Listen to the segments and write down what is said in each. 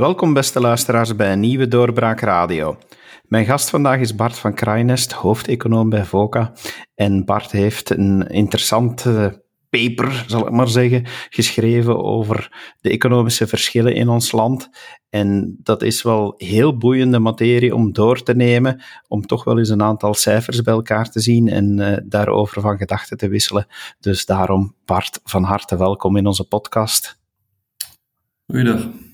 Welkom beste luisteraars bij een nieuwe Doorbraak Radio. Mijn gast vandaag is Bart van Kraaienest, hoofdeconoom bij VOCA. En Bart heeft een interessante paper, zal ik maar zeggen, geschreven over de economische verschillen in ons land. En dat is wel heel boeiende materie om door te nemen, om toch wel eens een aantal cijfers bij elkaar te zien en uh, daarover van gedachten te wisselen. Dus daarom, Bart, van harte welkom in onze podcast. Goeiedag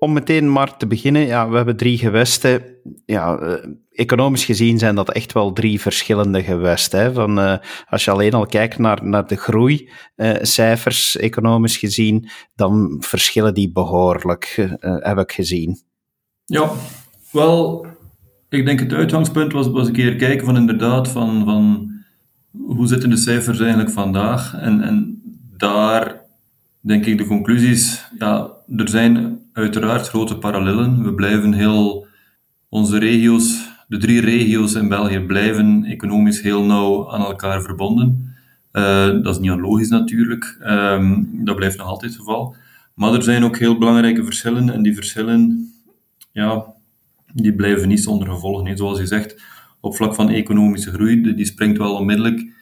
om meteen maar te beginnen, ja, we hebben drie gewesten. Ja, uh, economisch gezien zijn dat echt wel drie verschillende gewesten. Hè. Van, uh, als je alleen al kijkt naar, naar de groeicijfers, uh, economisch gezien, dan verschillen die behoorlijk, heb ik gezien. Ja, wel, ik denk het uitgangspunt was, was een keer kijken van inderdaad van, van hoe zitten de cijfers eigenlijk vandaag. En, en daar denk ik de conclusies, ja, er zijn uiteraard grote parallellen. We blijven heel, onze regio's, de drie regio's in België, blijven economisch heel nauw aan elkaar verbonden. Uh, dat is niet onlogisch natuurlijk, um, dat blijft nog altijd het geval. Maar er zijn ook heel belangrijke verschillen en die verschillen, ja, die blijven niet zonder gevolgen. Zoals je zegt, op vlak van economische groei, die springt wel onmiddellijk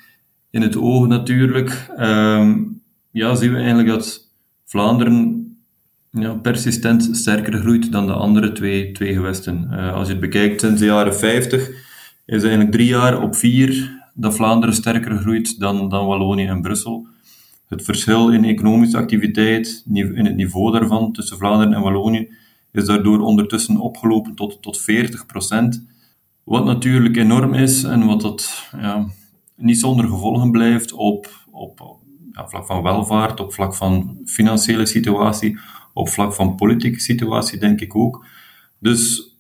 in het oog natuurlijk. Um, ja, zien we eigenlijk dat Vlaanderen ja, persistent sterker groeit dan de andere twee, twee gewesten. Uh, als je het bekijkt sinds de jaren 50, is eigenlijk drie jaar op vier dat Vlaanderen sterker groeit dan, dan Wallonië en Brussel. Het verschil in economische activiteit, in het niveau daarvan tussen Vlaanderen en Wallonië, is daardoor ondertussen opgelopen tot, tot 40% Wat natuurlijk enorm is en wat dat ja, niet zonder gevolgen blijft op, op ja, vlak van welvaart, op vlak van financiële situatie, op vlak van politieke situatie denk ik ook. Dus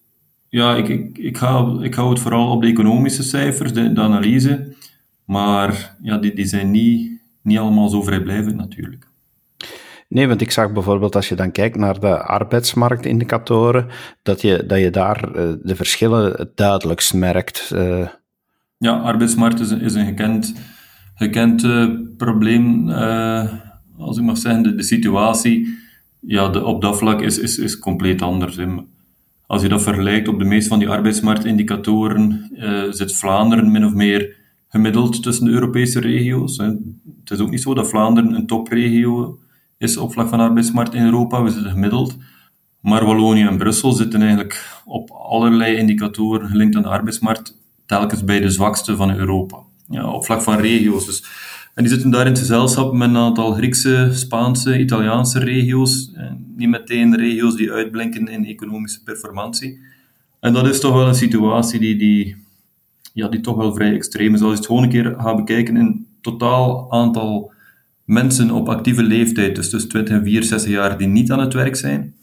ja, ik, ik, ik, ga, ik hou het vooral op de economische cijfers, de, de analyse. Maar ja, die, die zijn niet, niet allemaal zo vrijblijvend natuurlijk. Nee, want ik zag bijvoorbeeld als je dan kijkt naar de arbeidsmarktindicatoren, dat je, dat je daar uh, de verschillen het duidelijkst merkt. Uh. Ja, arbeidsmarkt is, is een gekend, gekend uh, probleem, als ik mag zeggen. De, de situatie ja, de, op dat vlak is, is, is compleet anders. Hè. Als je dat vergelijkt op de meeste van die arbeidsmarktindicatoren, uh, zit Vlaanderen min of meer gemiddeld tussen de Europese regio's. Het is ook niet zo dat Vlaanderen een topregio is op vlak van arbeidsmarkt in Europa. We zitten gemiddeld. Maar Wallonië en Brussel zitten eigenlijk op allerlei indicatoren gelinkt aan de arbeidsmarkt telkens bij de zwakste van Europa. Ja, op vlak van regio's. Dus en die zitten daar in het gezelschap met een aantal Griekse, Spaanse, Italiaanse regio's. Niet meteen regio's die uitblinken in economische performantie. En dat is toch wel een situatie die, die, ja, die toch wel vrij extreem is. Als je het gewoon een keer gaat bekijken in totaal aantal mensen op actieve leeftijd, dus tussen 20 en 64 jaar, die niet aan het werk zijn.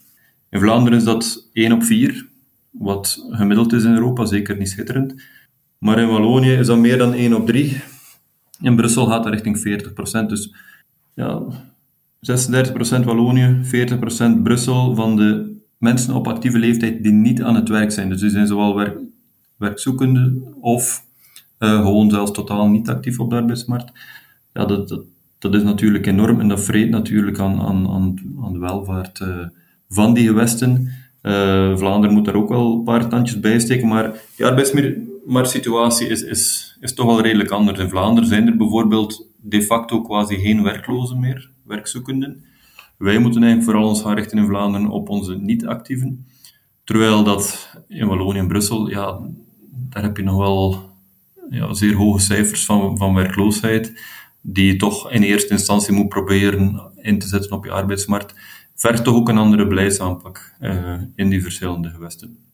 In Vlaanderen is dat 1 op 4, wat gemiddeld is in Europa, zeker niet schitterend. Maar in Wallonië is dat meer dan 1 op 3. In Brussel gaat dat richting 40%. Dus ja, 36% Wallonië, 40% Brussel van de mensen op actieve leeftijd die niet aan het werk zijn. Dus die zijn zowel werk, werkzoekende of uh, gewoon zelfs totaal niet actief op de arbeidsmarkt. Ja, dat, dat, is natuurlijk enorm en dat vreet natuurlijk aan, aan, aan, aan de welvaart uh, van die gewesten. Uh, Vlaanderen moet daar ook wel een paar tandjes bij steken, maar die arbeidsmarktsituatie is, is, is toch wel redelijk anders. In Vlaanderen zijn er bijvoorbeeld de facto quasi geen werklozen meer, werkzoekenden. Wij moeten eigenlijk vooral ons gaan richten in Vlaanderen op onze niet-actieven. Terwijl dat in Wallonië en Brussel, ja, daar heb je nog wel ja, zeer hoge cijfers van, van werkloosheid, die je toch in eerste instantie moet proberen in te zetten op je arbeidsmarkt vergt toch ook een andere beleidsaanpak uh, in die verschillende gewesten.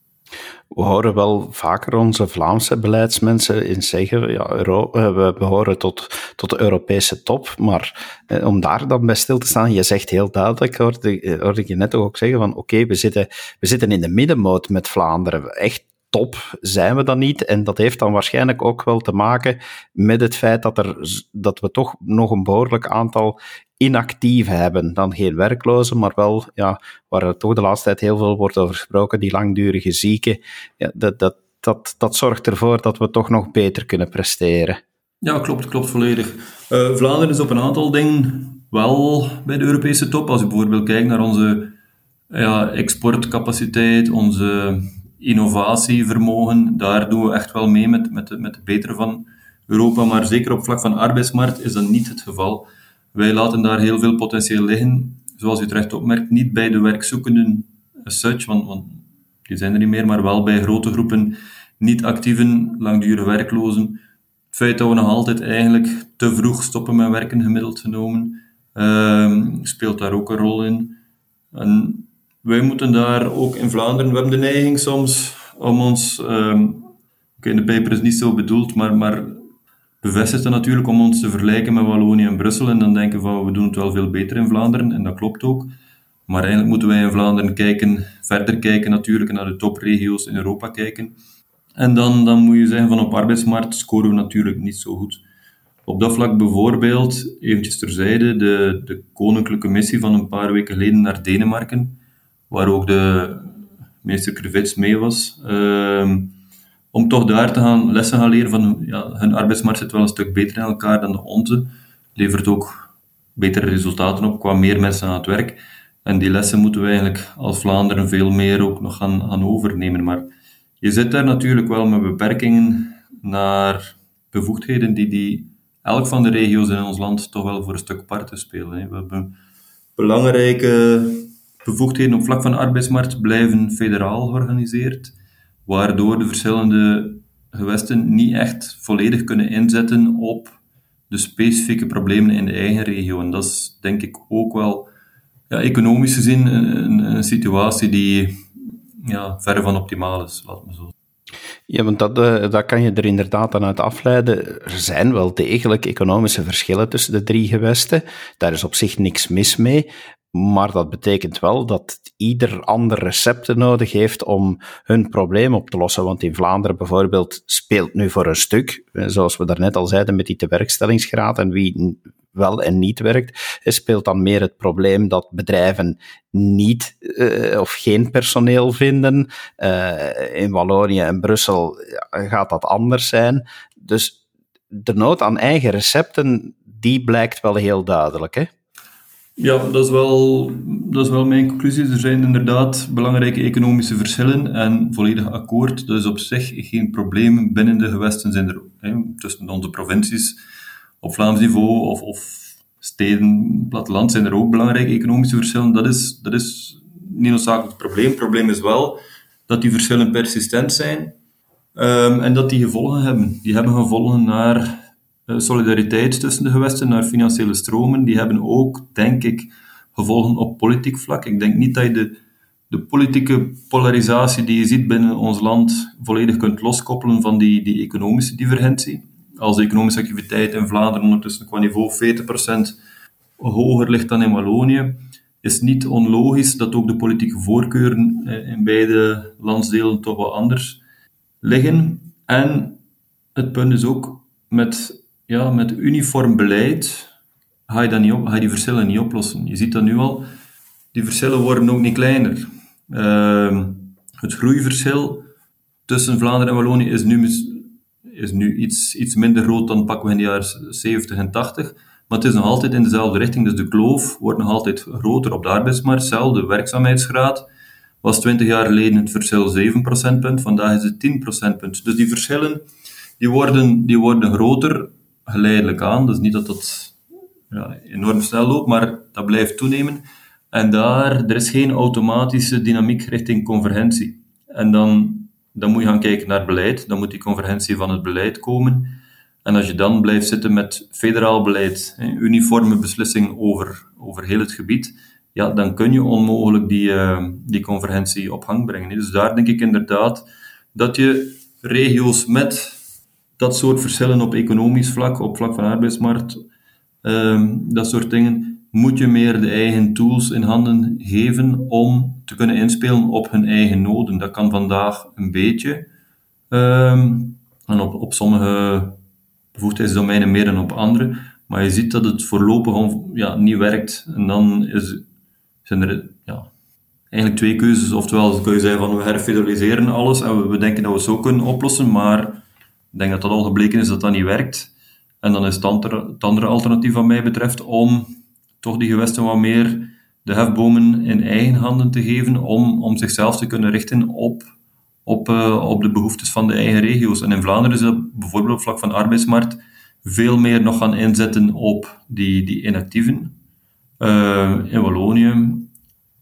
We horen wel vaker onze Vlaamse beleidsmensen in zeggen, ja, eh, we behoren tot, tot de Europese top, maar eh, om daar dan bij stil te staan, je zegt heel duidelijk, hoorde, hoorde ik je net ook zeggen, van oké, we, zitten, we zitten in de middenmoot met Vlaanderen, echt top zijn we dan niet. En dat heeft dan waarschijnlijk ook wel te maken met het feit dat, er, dat we toch nog een behoorlijk aantal inactieven hebben. Dan geen werklozen, maar wel, ja, waar er toch de laatste tijd heel veel wordt over gesproken, die langdurige zieken. Ja, dat, dat, dat, dat zorgt ervoor dat we toch nog beter kunnen presteren. Ja, klopt, klopt volledig. Uh, Vlaanderen is op een aantal dingen wel bij de Europese top. Als je bijvoorbeeld kijkt naar onze ja, exportcapaciteit, onze innovatievermogen, daar doen we echt wel mee met, met, met betere van Europa. Maar zeker op vlak van arbeidsmarkt is dat niet het geval. Wij laten daar heel veel potentieel liggen. Zoals u terecht opmerkt, niet bij de werkzoekenden as such, want, want die zijn er niet meer, maar wel bij grote groepen niet-actieven, langdurige werklozen. Het feit dat we nog altijd eigenlijk te vroeg stoppen met werken, gemiddeld genomen, uh, speelt daar ook een rol in. Wij moeten daar ook in Vlaanderen, we hebben de neiging soms om ons, um, okay, de paper is niet zo bedoeld, maar, maar bevestigt dat natuurlijk om ons te vergelijken met Wallonië en Brussel en dan denken van we doen het wel veel beter in Vlaanderen en dat klopt ook. Maar eigenlijk moeten wij in Vlaanderen kijken, verder kijken natuurlijk naar de topregio's in Europa kijken. En dan, dan moet je zeggen van op arbeidsmarkt scoren we natuurlijk niet zo goed. Op dat vlak bijvoorbeeld, eventjes terzijde, de, de koninklijke missie van een paar weken geleden naar Denemarken, waar ook de meester Krivits mee was, uh, om toch daar te gaan lessen gaan leren van ja, hun arbeidsmarkt zit wel een stuk beter in elkaar dan de onze, levert ook betere resultaten op qua meer mensen aan het werk. En die lessen moeten we eigenlijk als Vlaanderen veel meer ook nog gaan, gaan overnemen. Maar je zit daar natuurlijk wel met beperkingen naar bevoegdheden die, die elk van de regio's in ons land toch wel voor een stuk parten spelen. We hebben belangrijke bevoegdheden op vlak van de arbeidsmarkt blijven federaal georganiseerd, waardoor de verschillende gewesten niet echt volledig kunnen inzetten op de specifieke problemen in de eigen regio. En dat is denk ik ook wel ja, economisch gezien een, een, situatie die ja, verre van optimaal is, me zo ja, want dat, uh, dat kan je er inderdaad aan uit afleiden. Er zijn wel degelijk economische verschillen tussen de drie gewesten. Daar is op zich niks mis mee. Maar dat betekent wel dat ieder ander recepten nodig heeft om hun probleem op te lossen. Want in Vlaanderen bijvoorbeeld speelt nu voor een stuk, eh, zoals we daarnet al zeiden met die tewerkstellingsgraad en wie wel en niet werkt, speelt dan meer het probleem dat bedrijven niet uh, of geen personeel vinden. In Wallonië en Brussel gaat dat anders zijn. Dus de nood aan eigen recepten, die blijkt wel heel duidelijk. Hè? Ja, dat is, wel, dat is wel mijn conclusie. Er zijn inderdaad belangrijke economische verschillen en volledig akkoord. Dat is op zich geen probleem. Binnen de gewesten zijn er hè, tussen onze provincies op Vlaams niveau of, of steden, platteland zijn er ook belangrijke economische verschillen. Dat is, dat is niet noodzakelijk het probleem. Het probleem is wel dat die verschillen persistent zijn um, en dat die gevolgen hebben. Die hebben gevolgen naar solidariteit tussen de gewesten, naar financiële stromen. Die hebben ook, denk ik, gevolgen op politiek vlak. Ik denk niet dat je de, de politieke polarisatie die je ziet binnen ons land volledig kunt loskoppelen van die, die economische divergentie als de economische activiteit in Vlaanderen ondertussen qua niveau 40% hoger ligt dan in Wallonië, is niet onlogisch dat ook de politieke voorkeuren eh, in beide landsdelen toch wat anders liggen. En het punt is ook, met, ja, met uniform beleid ga je, dat niet op, ga je die verschillen niet oplossen. Je ziet dat nu al, die verschillen worden ook niet kleiner. Uh, het groeiverschil tussen Vlaanderen en Wallonië is nu is nu iets, iets minder groot dan pakken we in de jaren 70 en 80. Maar het is nog altijd in dezelfde richting. Dus de kloof wordt nog altijd groter op de arbeidsmarkt. de werkzaamheidsgraad was 20 jaar geleden het verschil 7 procentpunt. Vandaag is het 10 procentpunt. Dus die verschillen die worden, die worden groter geleidelijk aan. Dus niet dat dat ja, enorm snel loopt, maar dat blijft toenemen. En daar, er is geen automatische dynamiek richting convergentie. En dan dan moet je gaan kijken naar beleid. Dan moet die convergentie van het beleid komen. En als je dan blijft zitten met federaal beleid, uniforme beslissing over, over heel het gebied, ja, dan kun je onmogelijk die, uh, die convergentie op gang brengen. Dus daar denk ik inderdaad dat je regio's met dat soort verschillen op economisch vlak, op vlak van arbeidsmarkt, uh, dat soort dingen, moet je meer de eigen tools in handen geven om te kunnen inspelen op hun eigen noden. Dat kan vandaag een beetje. Um, en op, op sommige bevoegdheidsdomeinen meer dan op andere. Maar je ziet dat het voorlopig ja, niet werkt. En dan is, zijn er ja, eigenlijk twee keuzes. Oftewel kun je zeggen van we herfederaliseren alles en we, we denken dat we het zo kunnen oplossen. Maar ik denk dat dat al gebleken is dat dat niet werkt. En dan is het andere, alternatief wat mij betreft om toch die gewesten wat meer de hefbomen in eigen handen te geven om, om zichzelf te kunnen richten op, op, uh, op de behoeftes van de eigen regio's. En in Vlaanderen is dat bijvoorbeeld op vlak van arbeidsmarkt veel meer nog gaan inzetten op die, die inactieven. Uh, in Wallonië,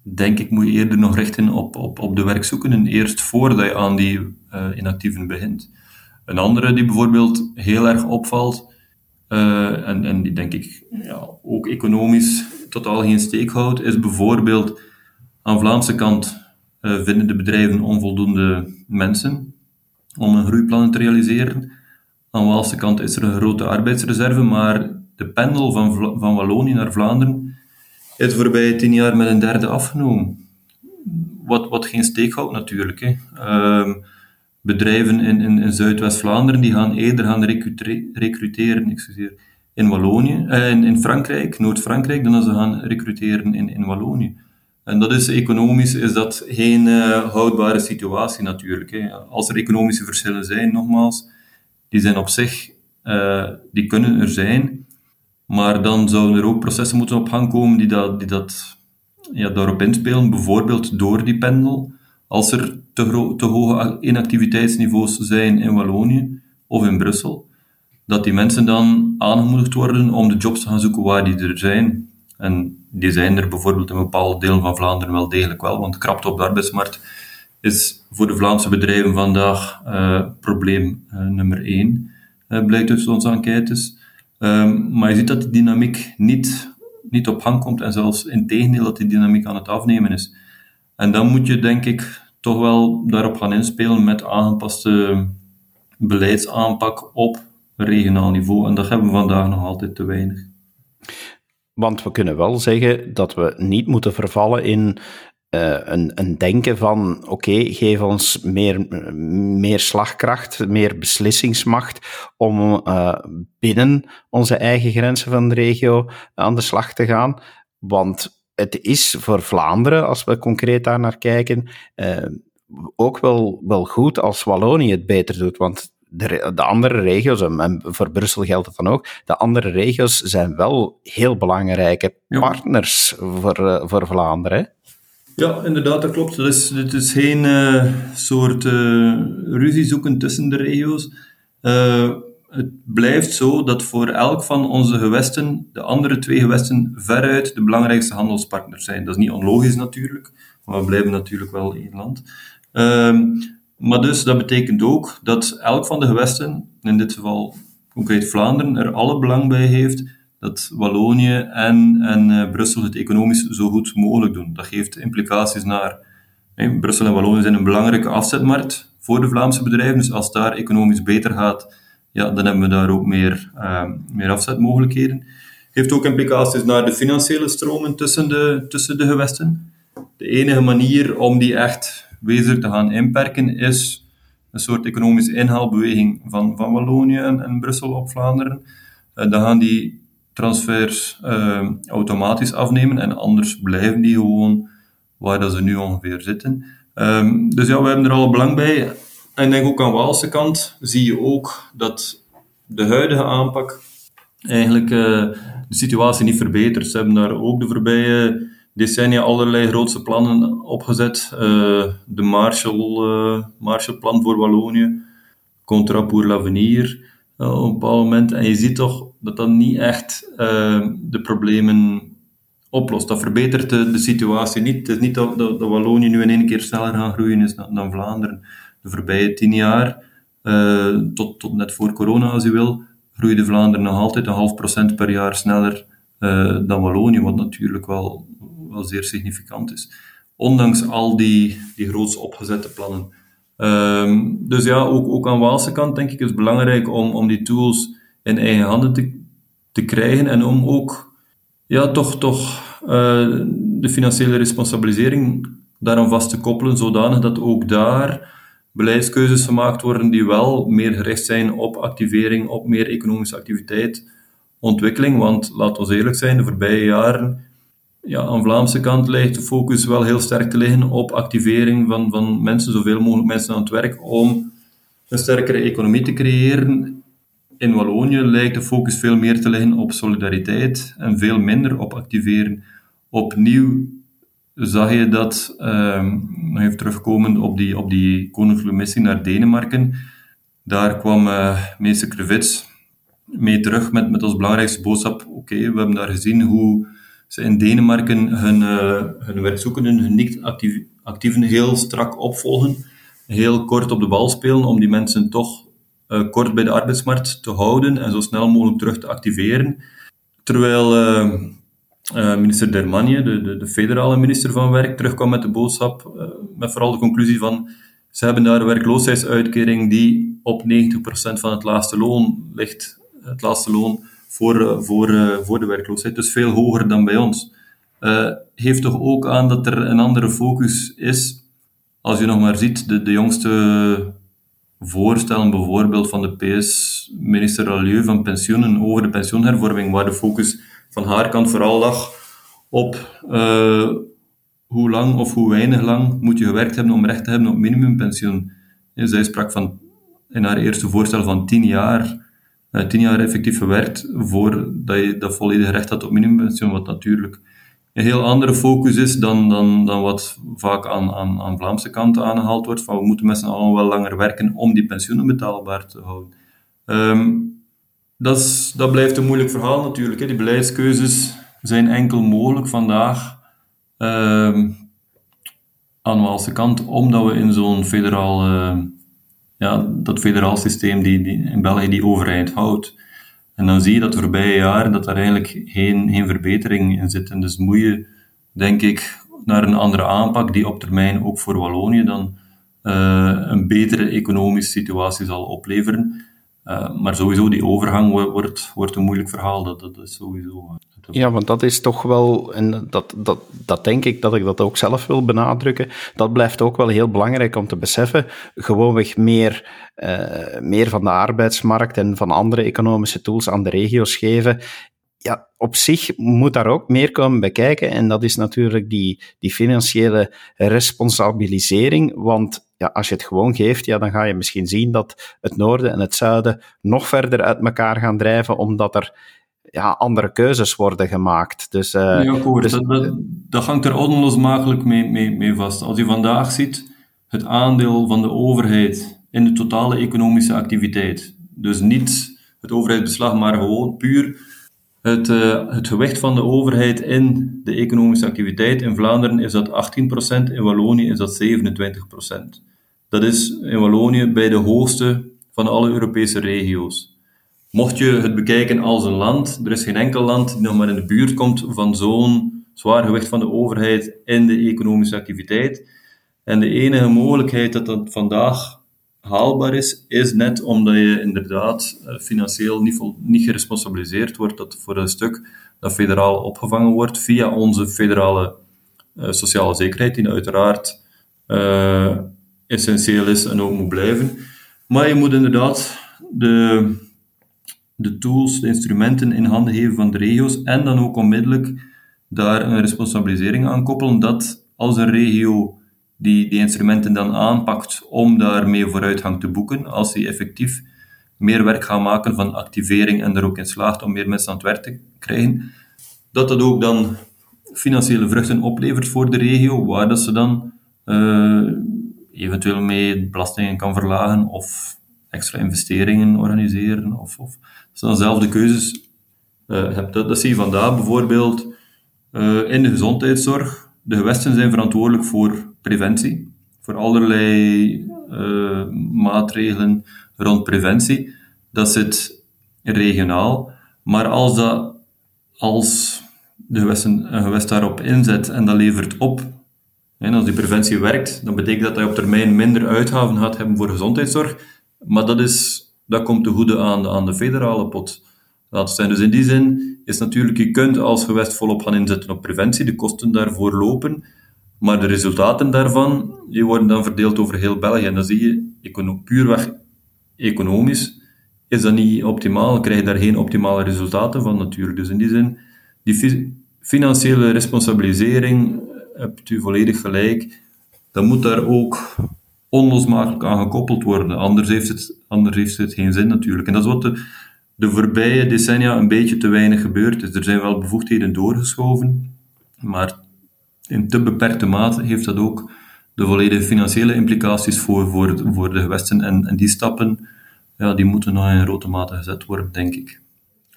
denk ik, moet je eerder nog richten op, op, op de werkzoekenden, eerst voordat je aan die uh, inactieven begint. Een andere die bijvoorbeeld heel erg opvalt, uh, en, en die denk ik ja, ook economisch totaal geen steek houdt, is bijvoorbeeld aan Vlaamse kant uh, vinden de bedrijven onvoldoende mensen om hun groeiplannen te realiseren. Aan Waalse kant is er een grote arbeidsreserve, maar de pendel van, van Wallonië naar Vlaanderen is de voorbije tien jaar met een derde afgenomen. Wat, wat geen steek houdt natuurlijk. Hè. Uh, bedrijven in, in, in Zuidwest-Vlaanderen die gaan eerder gaan recruteren excuseer, in Wallonië, eh, in, in Frankrijk, Noord-Frankrijk, dan ze gaan recruteren in, in Wallonië. En dat is economisch is dat geen uh, houdbare situatie natuurlijk. Hè. Als er economische verschillen zijn, nogmaals, die zijn op zich, uh, die kunnen er zijn, maar dan zouden er ook processen moeten op gang komen die, dat, die dat, ja, daarop inspelen, bijvoorbeeld door die pendel. Als er te, hoge inactiviteitsniveaus zijn in Wallonië of in Brussel, dat die mensen dan aangemoedigd worden om de jobs te gaan zoeken waar die er zijn. En die zijn er bijvoorbeeld in bepaalde delen van Vlaanderen wel degelijk wel, want krapte op de arbeidsmarkt is voor de Vlaamse bedrijven vandaag uh, probleem uh, nummer één, uh, blijkt uit onze enquêtes. Um, maar je ziet dat de dynamiek niet, niet op gang komt en zelfs in tegendeel dat die dynamiek aan het afnemen is. En dan moet je, denk ik, toch wel daarop gaan inspelen met aangepaste beleidsaanpak op regionaal niveau. En dat hebben we vandaag nog altijd te weinig. Want we kunnen wel zeggen dat we niet moeten vervallen in uh, een, een, denken van: oké, geef ons meer, meer slagkracht, meer beslissingsmacht om uh, binnen onze eigen grenzen van de regio aan de slag te gaan. Want het is voor Vlaanderen, als we concreet daar naar kijken, uh, ook wel, wel goed als Wallonië het beter doet. Want de, de, andere regio's, en voor Brussel geldt het dan ook, de andere regio's zijn wel heel belangrijke partners voor, uh, voor Vlaanderen. Ja, inderdaad, dat klopt. Dus dit is geen uh, soort uh, ruzie zoeken tussen de regio's. Het blijft zo dat voor elk van onze gewesten de andere twee gewesten veruit de belangrijkste handelspartners zijn. Dat is niet onlogisch natuurlijk, maar we blijven natuurlijk wel één land. Ehm, maar dus dat betekent ook dat elk van de gewesten, in dit geval concreet Vlaanderen, er alle belang bij heeft dat Wallonië en, en uh, Brussel het economisch zo goed mogelijk doen. Dat geeft implicaties naar. Brussel en Wallonië zijn een belangrijke afzetmarkt voor de Vlaamse bedrijven. Dus als daar economisch beter gaat, ja, dan hebben we daar ook meer, uh, meer afzetmogelijkheden. Heeft ook implicaties naar de financiële stromen tussen de, tussen de gewesten. De enige manier om die echt wezenlijk te gaan inperken is een soort economische inhaalbeweging van, van Wallonië en, en Brussel op Vlaanderen. Uh, dan gaan die transfers uh, automatisch afnemen en anders blijven die gewoon waar dat ze nu ongeveer zitten. Um, dus ja, we hebben er al belang bij. En denk ook aan Waalse kant zie je ook dat de huidige aanpak eigenlijk uh, de situatie niet verbetert. Ze hebben daar ook de voorbije decennia allerlei grootse plannen opgezet. Uh, de Marshall, uh, Marshallplan voor Wallonië, Contra pour l'avenir op een bepaald moment. En je ziet toch dat dat niet echt de problemen oplost. Dat verbetert de, situatie niet. Het is niet dat, dat, dat, Wallonië nu in één keer sneller gaan groeien is dan, dan Vlaanderen. De voorbije tien jaar, tot, tot net voor corona als je wil, groeide Vlaanderen nog altijd een half procent per jaar sneller dan Wallonië, wat natuurlijk wel wel zeer significant is. Ondanks al die, die groots opgezette plannen. Um, dus ja, ook, ook aan Waalse kant denk ik is het belangrijk om, om die tools in eigen handen te, te krijgen en om ook ja, toch, toch uh, de financiële responsabilisering daaraan vast te koppelen, zodanig dat ook daar beleidskeuzes gemaakt worden die wel meer gericht zijn op activering, op meer economische activiteit, ontwikkeling. Want laten we eerlijk zijn, de voorbije jaren ja, aan de Vlaamse kant ligt de focus wel heel sterk te liggen op activering van, van mensen, zoveel mogelijk mensen aan het werk, om een sterkere economie te creëren. In Wallonië lijkt de focus veel meer te liggen op solidariteit en veel minder op activeren. opnieuw zag je dat, uh, nog even terugkomen op die, op die koninklijke missie naar Denemarken, daar kwam uh, meester Krevits mee terug met, met als belangrijkste boodschap, oké, we hebben daar gezien hoe ze in Denemarken hun, uh, hun werkzoekenden, hun niet-actieven heel strak opvolgen, heel kort op de bal spelen om die mensen toch uh, kort bij de arbeidsmarkt te houden en zo snel mogelijk terug te activeren. Terwijl uh, minister Dermanje, de, de, de, federale minister van Werk, terugkwam met de boodschap, uh, met vooral de conclusie van ze hebben daar een werkloosheidsuitkering die op 90% van het laatste loon ligt, het laatste loon voor, uh, voor, voor de werkloosheid, dus veel hoger dan bij ons. geeft toch ook aan dat er een andere focus is, als je nog maar ziet, de, de jongste voorstellen bijvoorbeeld van de PS-minister Alieu van pensioenen over de pensioenhervorming, waar de focus van haar kant vooral lag op uh, hoe lang of hoe weinig lang moet je gewerkt hebben om recht te hebben op minimumpensioen. En zij sprak van, in haar eerste voorstel van tien jaar, uh, tien jaar effectief gewerkt voordat je dat volledig recht had op minimumpensioen, wat natuurlijk een heel andere focus is dan, dan, dan wat vaak aan, aan, aan Vlaamse kant aangehaald wordt, van we moeten met z'n allen wel langer werken om die pensioenen betaalbaar te houden. Um, dat, is, dat blijft een moeilijk verhaal natuurlijk. Hè. Die beleidskeuzes zijn enkel mogelijk vandaag uh, aan Waalse kant, omdat we in zo'n federaal, uh, ja, dat federaal systeem die, die in België die overheid houdt. En dan zie je dat de voorbije jaren dat daar eigenlijk geen, geen verbetering in zit. En dus moet je, denk ik, naar een andere aanpak die op termijn ook voor Wallonië dan uh, een betere economische situatie zal opleveren. Uh, maar sowieso, die overgang wordt, wordt een moeilijk verhaal. Dat, dat is sowieso. Eh, ja, want dat is toch wel, en dat, dat, dat denk ik dat ik dat ook zelf wil benadrukken. Dat blijft ook wel heel belangrijk om te beseffen. Gewoonweg meer, uh, meer van de arbeidsmarkt en van andere economische tools aan de regio's geven ja, op zich moet daar ook meer komen bekijken. En dat is natuurlijk die, die financiële responsabilisering. Want ja, als je het gewoon geeft, ja, dan ga je misschien zien dat het noorden en het zuiden nog verder uit elkaar gaan drijven, omdat er ja, andere keuzes worden gemaakt. Dus, uh, ja, goed. Dus, dat, dat, dat, hangt er onlosmakelijk mee, mee, mee vast. Als je vandaag ziet het aandeel van de overheid in de totale economische activiteit, dus niet het overheidsbeslag, maar gewoon puur het, uh, het gewicht van de overheid in de economische activiteit in Vlaanderen is dat 18%, in Wallonië is dat 27%. Dat is in Wallonië bij de hoogste van alle Europese regio's. Mocht je het bekijken als een land, er is geen enkel land die nog maar in de buurt komt van zo'n zwaar gewicht van de overheid in de economische activiteit. En de enige mogelijkheid dat dat vandaag haalbaar is, is net omdat je inderdaad eh, financieel niet, niet geresponsabiliseerd wordt, dat voor een stuk dat federaal opgevangen wordt via onze federale uh, sociale zekerheid, die uiteraard uh, essentieel is en ook moet blijven. Maar je moet inderdaad de, de tools, de instrumenten in handen geven van de regio's en dan ook onmiddellijk daar een responsabilisering aan koppelen dat als een regio die die instrumenten dan aanpakt om daarmee vooruitgang te boeken, als die effectief meer werk gaan maken van activering en er ook in slaagt om meer mensen aan het werk te krijgen, dat dat ook dan financiële vruchten oplevert voor de regio, waar dat ze dan uh, eventueel mee belastingen kan verlagen of extra investeringen organiseren. Of, of dan zelf de keuzes uh. Dat, dat zie je vandaag bijvoorbeeld uh, in de gezondheidszorg. De gewesten zijn verantwoordelijk voor preventie, voor allerlei uh, maatregelen rond preventie. Dat zit regionaal. Maar als, dat, als de gewesten, een gewest daarop inzet en dat levert op, en als die preventie werkt, dan betekent dat dat je op termijn minder uitgaven gaat hebben voor gezondheidszorg. Maar dat, is, dat komt te goede aan de, aan de federale pot. Laat zijn. Dus in die zin is natuurlijk, je kunt als gewest volop gaan inzetten op preventie, de kosten daarvoor lopen. Maar de resultaten daarvan, die worden dan verdeeld over heel België. En dan zie je, puurweg economisch, is dat niet optimaal. Krijg je daar geen optimale resultaten van natuurlijk. Dus in die zin, die financiële responsabilisering, hebt u volledig gelijk, dan moet daar ook onlosmakelijk aan gekoppeld worden. Anders heeft het, anders heeft het geen zin natuurlijk. En dat is wat de, de voorbije decennia een beetje te weinig gebeurd is. Er zijn wel bevoegdheden doorgeschoven Maar in te beperkte mate heeft dat ook de volledige financiële implicaties voor, voor, voor de gewesten. En, en die stappen, ja, die moeten nog in grote mate gezet worden, denk ik.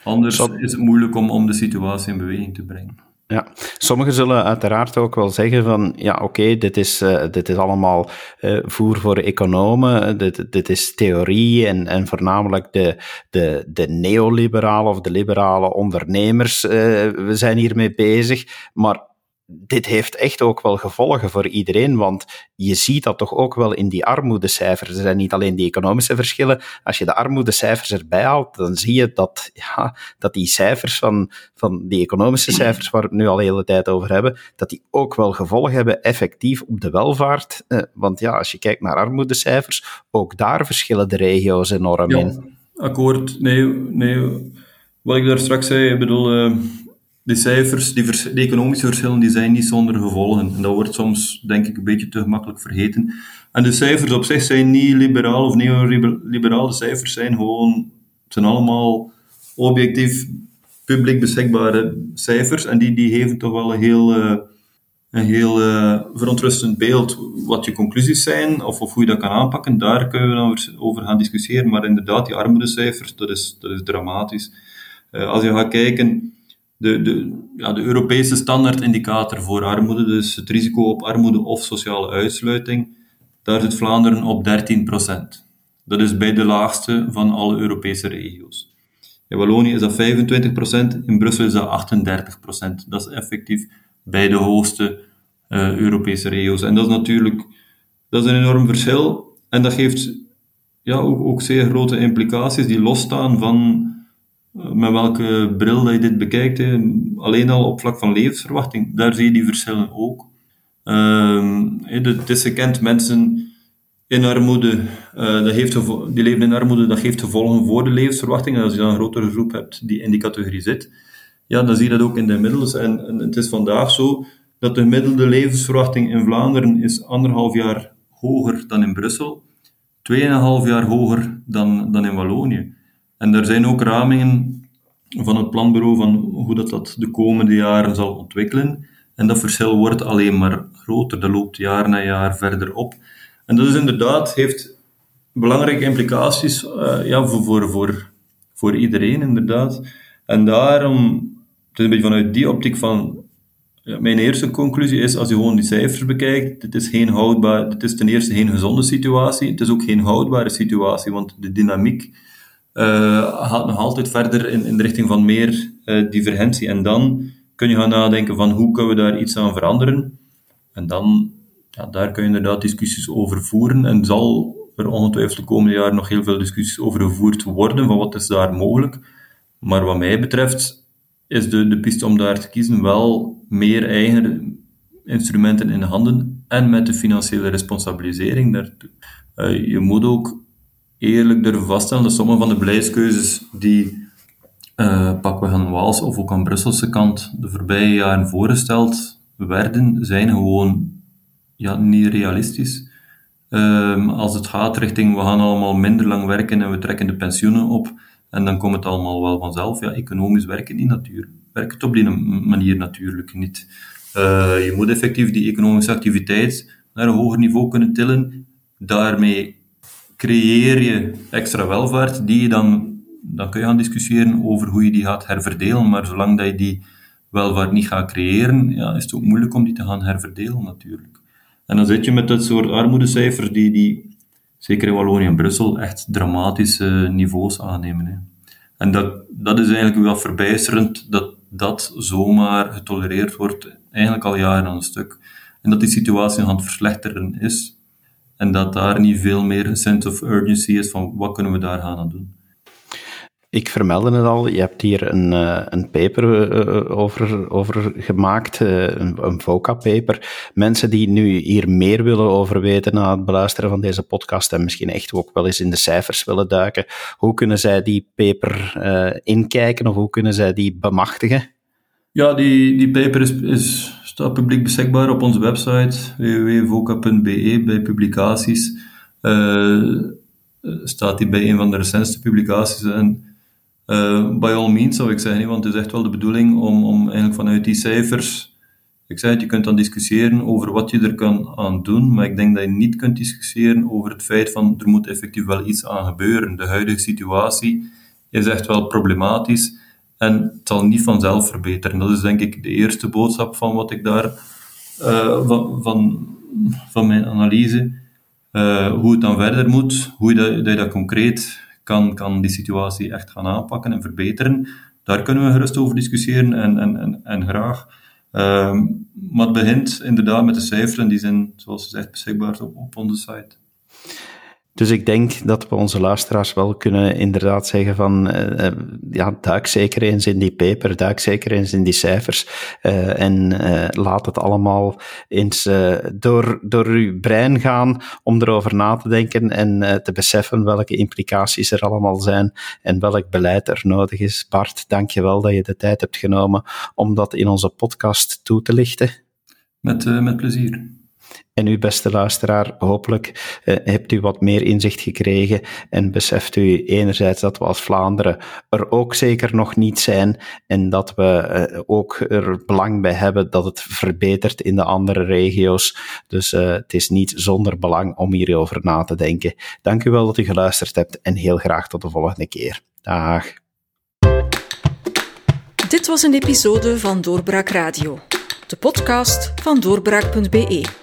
Anders is het moeilijk om, om de situatie in beweging te brengen. Ja, sommigen zullen uiteraard ook wel zeggen van, ja oké, dit, is, uh, dit is allemaal uh, voer voor economen, dit, dit is theorie en, en voornamelijk de, de, de neoliberale of de liberale ondernemers uh, we zijn hiermee bezig, maar dit heeft echt ook wel gevolgen voor iedereen, want je ziet dat toch ook wel in die armoedecijfers. Er zijn niet alleen die economische verschillen. Als je de armoedecijfers erbij haalt, dan zie je dat, ja, dat die cijfers van, van die economische cijfers, waar we het nu al de hele tijd over hebben, dat die ook wel gevolgen hebben effectief op de welvaart. Eh, want ja, als je kijkt naar armoedecijfers, ook daar verschillen de regio's enorm ja, in. Akkoord, nee, nee. Wat ik daar straks zei, ik bedoel... Uh die cijfers, die, vers, economische verschillen, die zijn niet zonder gevolgen. En dat wordt soms, denk ik, een beetje te gemakkelijk vergeten. En de cijfers op zich zijn niet liberaal of neoliberaal. De cijfers zijn gewoon, zijn allemaal objectief publiek beschikbare cijfers. En die, die geven toch wel een heel, uh, een heel uh, verontrustend beeld wat je conclusies zijn, of, of hoe je dat kan aanpakken. Daar kunnen we dan over gaan discussiëren. Maar inderdaad, die armoedecijfers, dat is, dat is dramatisch. Uh, als je gaat kijken de, de, ja, de Europese standaardindicator voor armoede, dus het risico op armoede of sociale uitsluiting, daar zit Vlaanderen op 13%. Dat is bij de laagste van alle Europese regio's. In Wallonië is dat 25%, in Brussel is dat 38%. Dat is effectief bij de hoogste uh, Europese regio's. En dat is natuurlijk dat is een enorm verschil. En dat geeft ja, ook, ook zeer grote implicaties die losstaan van met welke bril dat je dit bekijkt, hè. alleen al op vlak van levensverwachting, daar zie je die verschillen ook. Uh, het is gekend, mensen in armoede, uh, dat heeft die leven in armoede, dat geeft gevolgen voor de levensverwachting. En als je dan een grotere groep hebt die in die categorie zit, ja, dan zie je dat ook in de middels. En, en het is vandaag zo dat de gemiddelde levensverwachting in Vlaanderen is anderhalf jaar hoger dan in Brussel, tweeënhalf jaar hoger dan, dan in Wallonië. En er zijn ook ramingen van het planbureau van hoe dat, dat de komende jaren zal ontwikkelen. En dat verschil wordt alleen maar groter. Dat loopt jaar na jaar verder op. En dat is inderdaad, heeft belangrijke implicaties uh, ja, voor, voor, voor, voor iedereen, inderdaad. En daarom, het een beetje vanuit die optiek van, ja, mijn eerste conclusie is, als je gewoon die cijfers bekijkt, dit is geen houdbaar, dit is ten eerste geen gezonde situatie, het is ook geen houdbare situatie, want de dynamiek uh, gaat nog altijd verder in, in de richting van meer uh, divergentie. En dan kun je gaan nadenken van hoe kunnen we daar iets aan veranderen. En dan, ja, daar kun je inderdaad discussies over voeren. En zal er ongetwijfeld de komende jaren nog heel veel discussies over gevoerd worden, van wat is daar mogelijk. Maar wat mij betreft is de, de piste om daar te kiezen wel meer eigen instrumenten in handen en met de financiële responsabilisering daartoe. Uh, je moet ook eerlijk durven vaststellen dat sommige van de beleidskeuzes die uh, pakweg aan Waals of ook aan Brusselse kant de voorbije jaren voorgesteld werden, zijn gewoon ja, niet realistisch. Um, als het gaat richting we gaan allemaal minder lang werken en we trekken de pensioenen op en dan komt het allemaal wel vanzelf. Ja, economisch werken niet natuurlijk. Werkt het op die manier natuurlijk niet. Uh, je moet effectief die economische activiteit naar een hoger niveau kunnen tillen. Daarmee creëer je extra welvaart, die je dan, dan kun je gaan discussiëren over hoe je die gaat herverdelen, maar zolang dat je die welvaart niet gaat creëren, ja, is het ook moeilijk om die te gaan herverdelen natuurlijk. En dan zit je met dat soort armoedecijfers die, die zeker in Wallonië en Brussel, echt dramatische niveaus aannemen. Hè. En dat, dat is eigenlijk wel verbijsterend dat dat zomaar getolereerd wordt, eigenlijk al jaren aan een stuk. En dat die situatie aan het verslechteren is. En dat daar niet veel meer een sense of urgency is van wat kunnen we daar gaan aan doen. Ik vermeldde het al, je hebt hier een, uh, een paper uh, over, over gemaakt, een, een VOCA-paper. Mensen die nu hier meer willen over weten na het beluisteren van deze podcast en misschien echt ook wel eens in de cijfers willen duiken, hoe kunnen zij die paper inkijken of hoe kunnen zij die bemachtigen? Ja, die, die paper is, is staat publiek beschikbaar op onze website www.voca.be bij publicaties. Uh, staat die bij een van de recentste publicaties. En uh, by all means zou ik zeggen, want het is echt wel de bedoeling om, om eigenlijk vanuit die cijfers Ik zei het, je kunt dan discussiëren over wat je er kan aan doen, maar ik denk dat je niet kunt discussiëren over het feit van er moet effectief wel iets aan gebeuren. De huidige situatie is echt wel problematisch en het zal niet vanzelf verbeteren. Dat is denk ik de eerste boodschap van wat ik daar, uh, van, van, van mijn analyse. Uh, hoe het dan verder moet, hoe je dat, dat, concreet kan, kan die situatie echt gaan aanpakken en verbeteren. Daar kunnen we gerust over discussiëren en, en, en, en graag. Uh, maar het begint inderdaad met de cijfers en die zijn, zoals gezegd, beschikbaar op, op onze site. Dus ik denk dat we onze luisteraars wel kunnen inderdaad zeggen van, uh, ja, duik zeker eens in die paper, duik zeker eens in die cijfers uh, en laat het allemaal eens door, door uw brein gaan om erover na te denken en te beseffen welke implicaties er allemaal zijn en welk beleid er nodig is. Bart, dank je wel dat je de tijd hebt genomen om dat in onze podcast toe te lichten. Met, met plezier. En u, beste luisteraar, hopelijk eh, hebt u wat meer inzicht gekregen en beseft u enerzijds dat we als Vlaanderen er ook zeker nog niet zijn en dat we eh, ook er belang bij hebben dat het verbetert in de andere regio's. Dus uh, het is niet zonder belang om hierover na te denken. Dank u wel dat u geluisterd hebt en heel graag tot de volgende keer. Dag. Dit was een episode van Doorbraak Radio, de podcast van doorbraak.be.